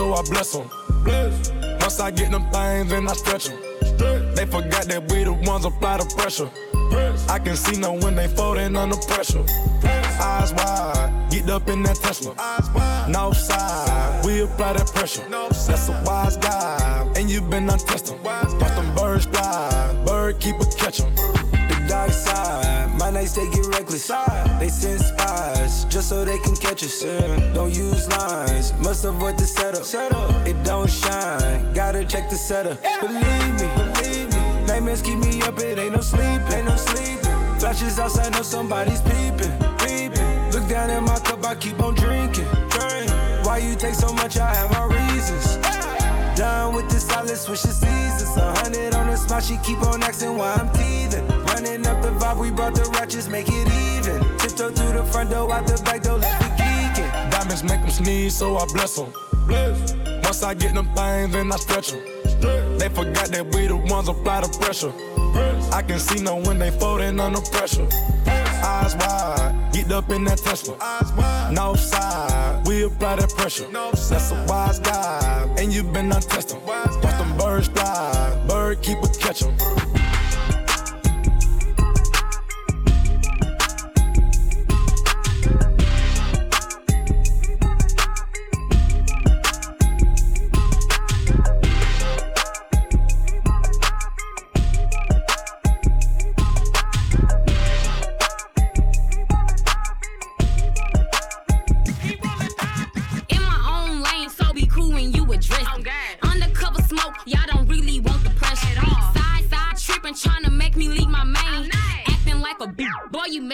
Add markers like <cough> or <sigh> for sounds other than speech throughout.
so I bless them. Bless. Once I get them things, then I stretch them. They forgot that we the ones apply the pressure. I can see now when they folding under pressure. Eyes wide, get up in that Tesla. No side, we apply that pressure. That's a wise guy, and you been untested. Watch them birds fly, bird keep a catch 'em. The dark side, nights they get reckless. They send spies just so they can catch us. Don't use lines, must avoid the setup. It don't shine, gotta check the setup. Believe me, believe me. Nightmares keep me up, it ain't no sleep, ain't no sleeping. Flashes outside, know somebody's peeping, peeping. Look down at my cup, I keep on drinking, drink. Why you take so much? I have my reasons. Done with the solid, switch the seasons. A hundred on the spot, she keep on asking why I'm teething. Running up the vibe, we brought the ratchets, make it even. Tiptoe through the front door, out the back door, left the geeking. Diamonds make them sneeze, so I bless them. Bless. Once I get them things, then I stretch them. They forgot that we the ones apply the pressure. I can see now when they folding under pressure. Eyes wide, get up in that Tesla. No side, we apply that pressure. No That's a wise guy, and you been untested. Watch them birds fly, bird keep a catch 'em.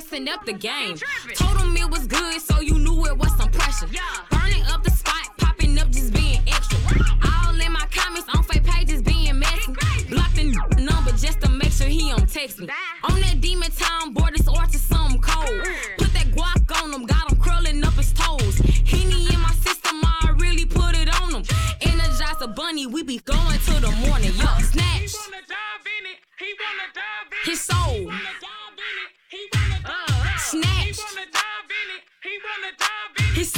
Messing up the game. Told him it was good, so you knew it was some pressure. Burning up the spot, popping up, just being extra. All in my comments on fake pages, being messy. Block the number just to make sure he don't text me. On that demon town, boy, this to something cold. Put that guac on him, got him curling up his toes. Henny in my system, I really put it on him. Energize a bunny, we be going to the morning. Yo, snatch. His soul. His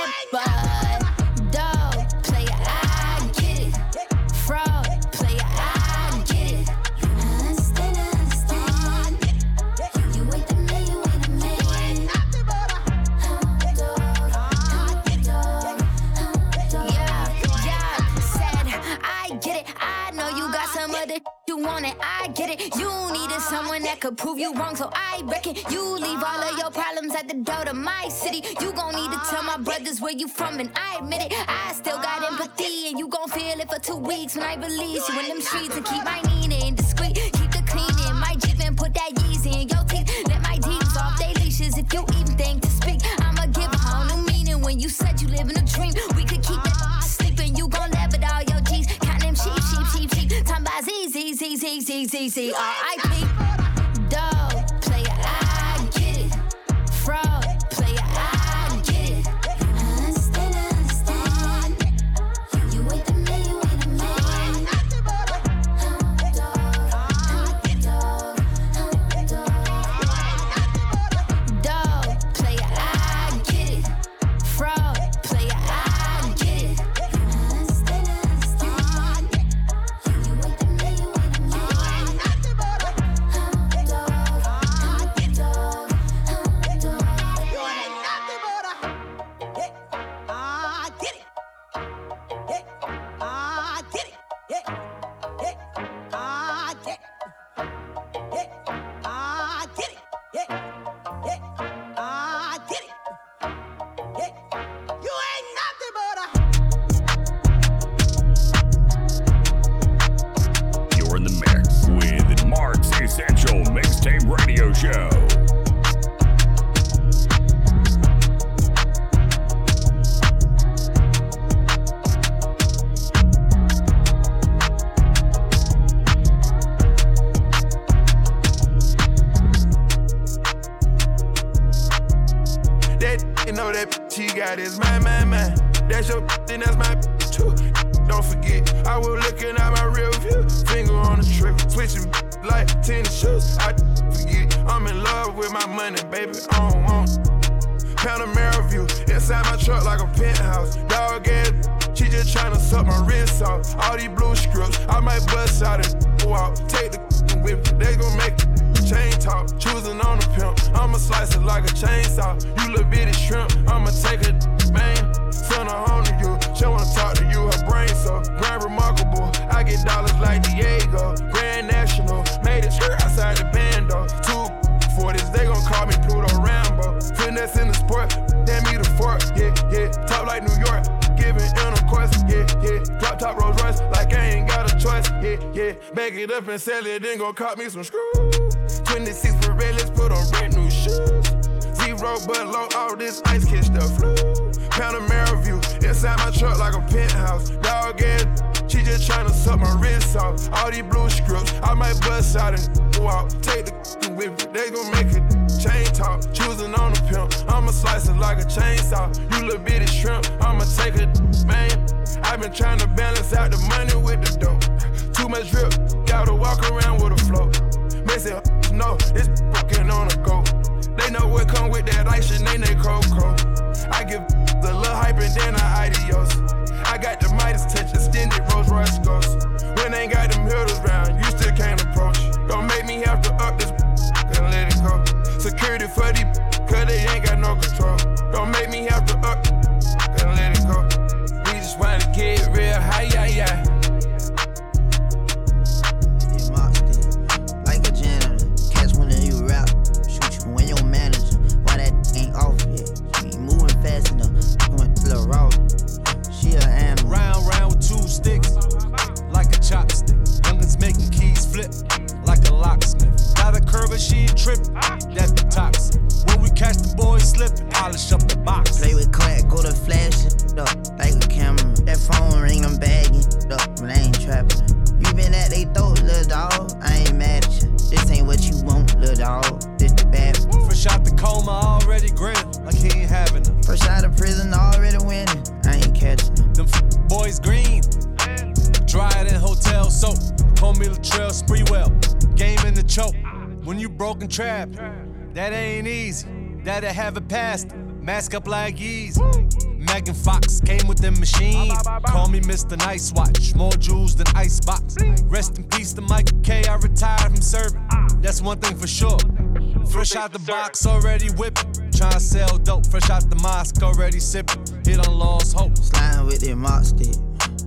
I'm want it. I get it. You needed someone that could prove you wrong, so I reckon you leave all of your problems at the door to my city. You gon' need to tell my brothers where you from, and I admit it. I still got empathy, and you gon' feel it for two weeks when I release you in them streets and keep my meaning discreet. Keep the cleaning, my Jeep and put that Yeezy in your teeth. Let my demons off they leashes if you even think to speak. I'ma give a whole new meaning when you said you live in a Z, Z, Z, Z, R.I.P. God is my, my, my. That's your then that's my too. Don't forget, I was looking at my real view. Finger on the trigger, switching like tennis shoes. I forget, I'm in love with my money, baby. I don't want Panamera view inside my truck like a penthouse. Dog ass, she just tryna suck my wrist off. All these blue scripts, I might bust out and go out. Take the whip, they gon' make chain talk. Choosing on a pimp, I'ma slice it like a chainsaw. You little bitty shrimp, I'ma take it, man. Send her home to you, she wanna talk to you, her brain so grand remarkable. I get dollars like Diego, Grand National, made it outside the bando. Two 40s, they gon' call me Pluto Rambo. Finesse in the sport, damn me the fork, yeah, yeah. Top like New York, giving intercourse, yeah, yeah. Drop top Rolls Royce, like I ain't got a choice, yeah, yeah. Back it up and sell it, then gon' cop me some screws. 26 Pirellis, put on brand new shoes. Zero but low, all this ice catch the flu. Panamera view, inside my truck like a penthouse. Dog ass, she just tryna suck my wrist off. All these blue scripts, I might bust out and go out. Take the <laughs> whip, they gon' make it chain talk. Choosing on the pimp, I'ma slice it like a chainsaw. You little bitty shrimp, I'ma take it, man. I've been trying to balance out the money with the dough. Too much drip, gotta walk around with a flow. Messy, no, it's fucking on a go. They know what come with that ice and they they cocoa. I give the little hype and then I adios. I got the Midas touch, extended Rolls Royce ghost. When they got them hitters round, you still can't approach. Don't make me have to up this and let it go. Security for these, cause they ain't got no control. Don't make me have to up and let it go. We just wanna get real high, yeah, yeah. Choke. When you broken trap, that ain't easy. That'll have it past. Mask up like easy. Megan Fox came with the machine. Call me Mr. Nice Watch. More jewels than Icebox. Rest in peace to Michael K. I retired from serving. That's one thing for sure. Fresh out the box, already whipping. Tryna sell dope. Fresh out the mosque, already sipping. Hit on lost hope. Sliding with that mop stick,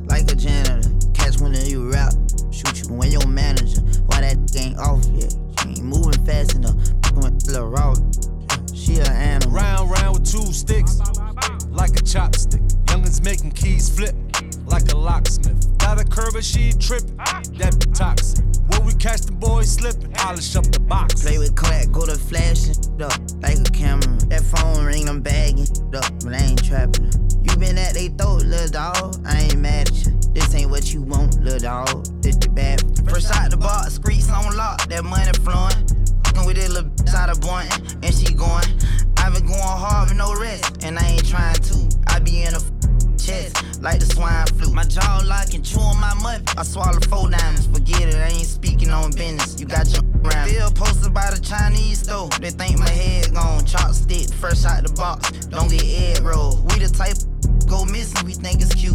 like a janitor. Catch one of you rap, shoot you when your ain't off yet? She ain't moving fast enough. Went little raw. She a animal. Round, round with two sticks, like a chopstick. Youngins making keys flip, like a locksmith. Got a curve, but she ain't tripping. That be toxic. When we catch the boys slipping, polish up the box. Play with crack, go to flashing up like a camera. That phone ring, I'm bagging up, but I ain't trapping. You been at they throat, little dog. I ain't mad at you. This ain't what you want, little dog. This the bad. First out the box, streets on lock, that money flowing. Fucking with that little bitch out of Boynton, and she going. I been going hard with no rest, and I ain't trying to. I be in a chest like the swine flu. My jaw locking, chewing my mud. I swallow four diamonds, forget it, I ain't speaking on business. You got your <laughs> around. Bill posted by the Chinese store. They think my head gone. Chopstick, fresh out the box. Don't get egg roll. We the type go missing, we think it's cute.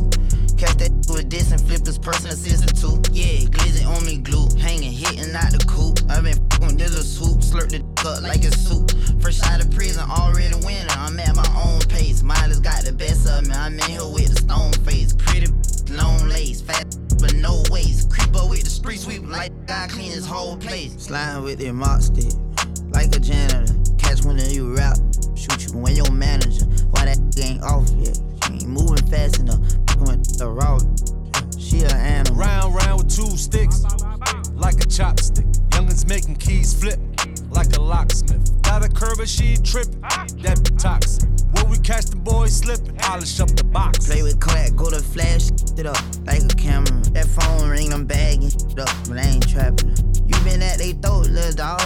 Catch that with this and flip his person assistant too. Yeah, glizzy on me glue. Hanging, hitting out the coop. i been f***ing this a swoop. Slurp the up like a soup. Fresh out of prison, already winning. I'm at my own pace. Miley's got the best of me. I'm in here with the stone face. Pretty long lace. Fat but no waist. Creep up with the street sweep like God clean his whole place. Sliding with that mop stick. Like a janitor. Catch one of you rap. Shoot you when your manager. Why that ain't off yet? She ain't moving fast enough. The route. She a animal. Round, round with two sticks, like a chopstick. Youngins making keys flip, like a locksmith. Got a curve, but she ain't tripping. That be toxic. When we catch the boys slipping, polish up the box. Play with crack, go to flash it up like a camera. That phone ring, I'm bagging it up, but I ain't trapping. You been at they throat, little dog.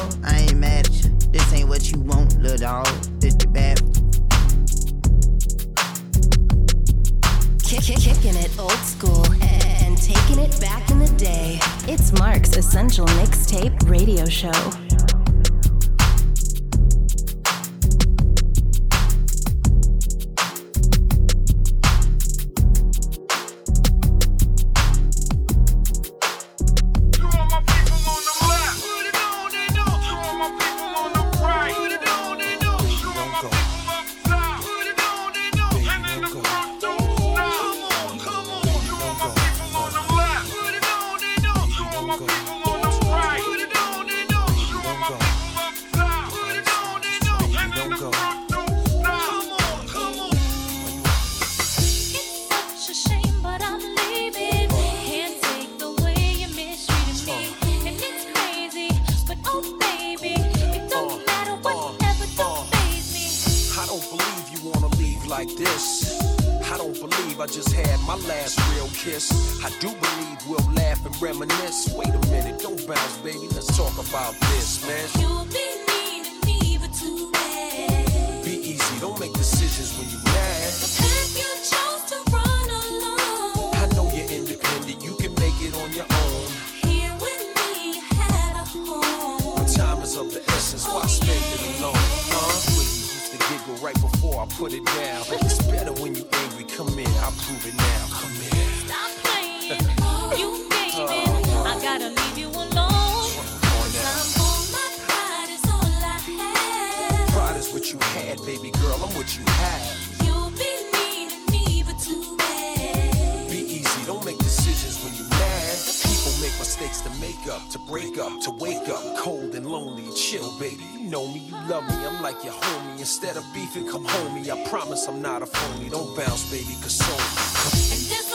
Show. Bounce, baby. Let's talk about this, man. You've been needing me, but too bad. Be easy, don't make decisions when you're mad. If you chose to run alone, I know you're independent, you can make it on your own. here with me, you had a home. When time is of the essence, why oh, spend it alone? Huh? When you used to giggle right before I put it down. It's better when you angry. Come in, I'll prove it now. Come in. Stop playing, oh, you <laughs> what you had, baby girl. I'm what you have. You've been needing me, but too bad. Be easy, don't make decisions when you're mad. People make mistakes to make up, to break up, to wake up. Cold and lonely, chill, baby. You know me, you love me, I'm like your homie. Instead of beefing, come homie. I promise I'm not a phony. Don't bounce, baby, console me.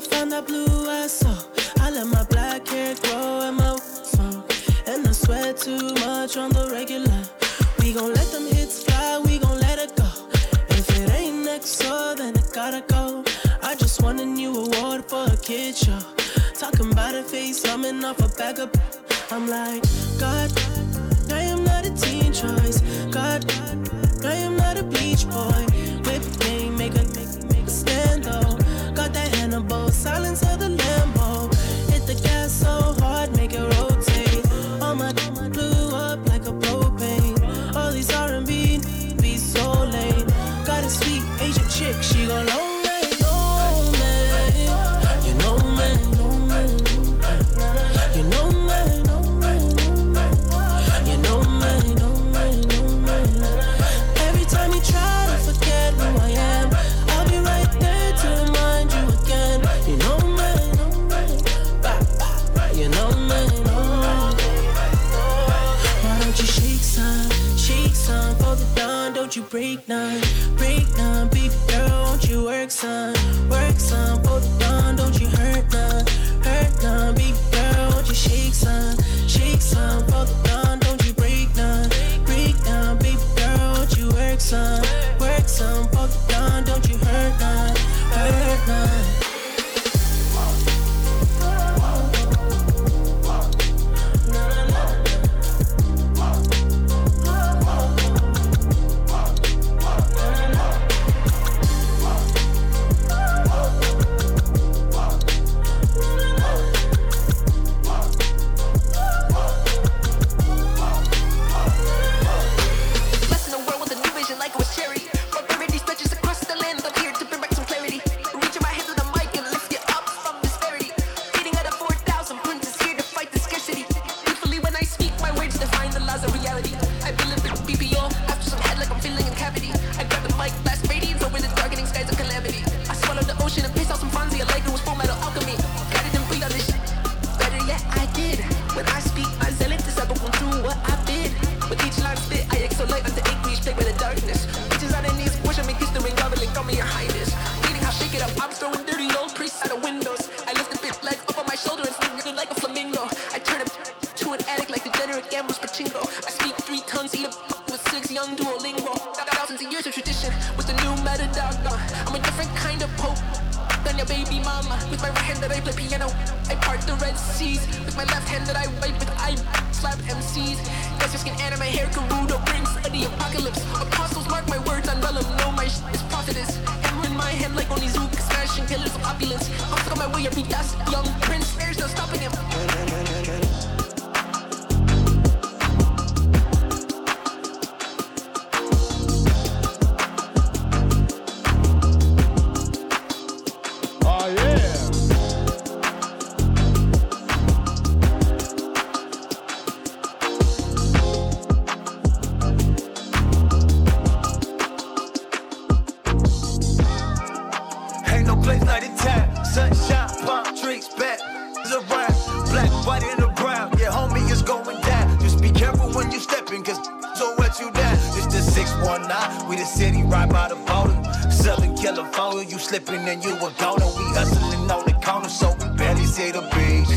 To find that blue I saw. I let my black hair grow and my song. And I sweat too much on the regular. We gon' let them hits fly, we gon' let it go. If it ain't next door, then it gotta go. I just won a new award for a kid show. Talking about a face, coming off a bag of. I'm like, God, silence of tradition with the new metadog. I'm a different kind of pope than your baby mama. With my right hand that I play piano, I part the Red Seas. With my left hand that I wipe with, I slap MCs. Guys just can anime hair, Karudo brings the apocalypse. Apostles mark my words on vellum, know my shit is prophetess. Hammer in my hand like Onizuka, smashing killers of opulence. I'm on my way, every dust, young prince, there's no stopping him. You slipping and you a goner. We hustling on the corner, so we barely see the beach.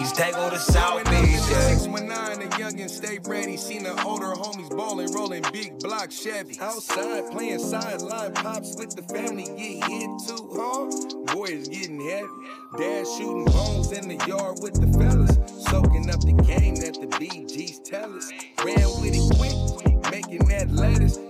East Tango to South Beach, yeah. 619, the youngin' stay ready. Seen the older homies ballin', rollin' big block Chevy. Outside playing sideline pops with the family. Get hit too hard. Boy, it's getting heavy. Dad shooting bones in the yard with the fellas. Soaking up the game that the BGs tell us. Ran with it quick, making that lettuce.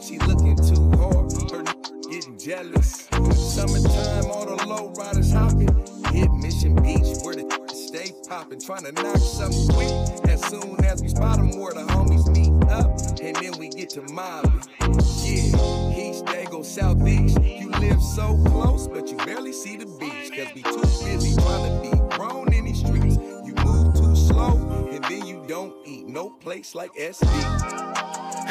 Summertime, all the low riders hopping. Hit Mission Beach where the stay popping, trying to knock something quick. As soon as we spot them, where the homies meet up, and then we get to mobbing. Yeah, east, they go southeast. You live so close, but you barely see the beach. Cause we too busy trying to be grown in these streets. You move too slow, and then you don't eat. No place like SD.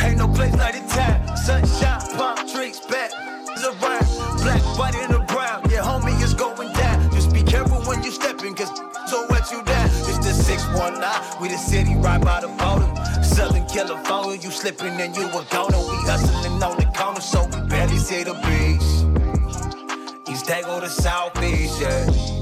Ain't no place like the town. Sunshine, palm trees, back is. Black, white, and the brown. Yeah, homie, it's going down. Just be careful when you stepping, cause so wet you down. It's the 619, we the city right by the border. Southern California, you slipping and you a goner. We hustling on the corner, so we barely see the beach. East Dago to South Beach, yeah.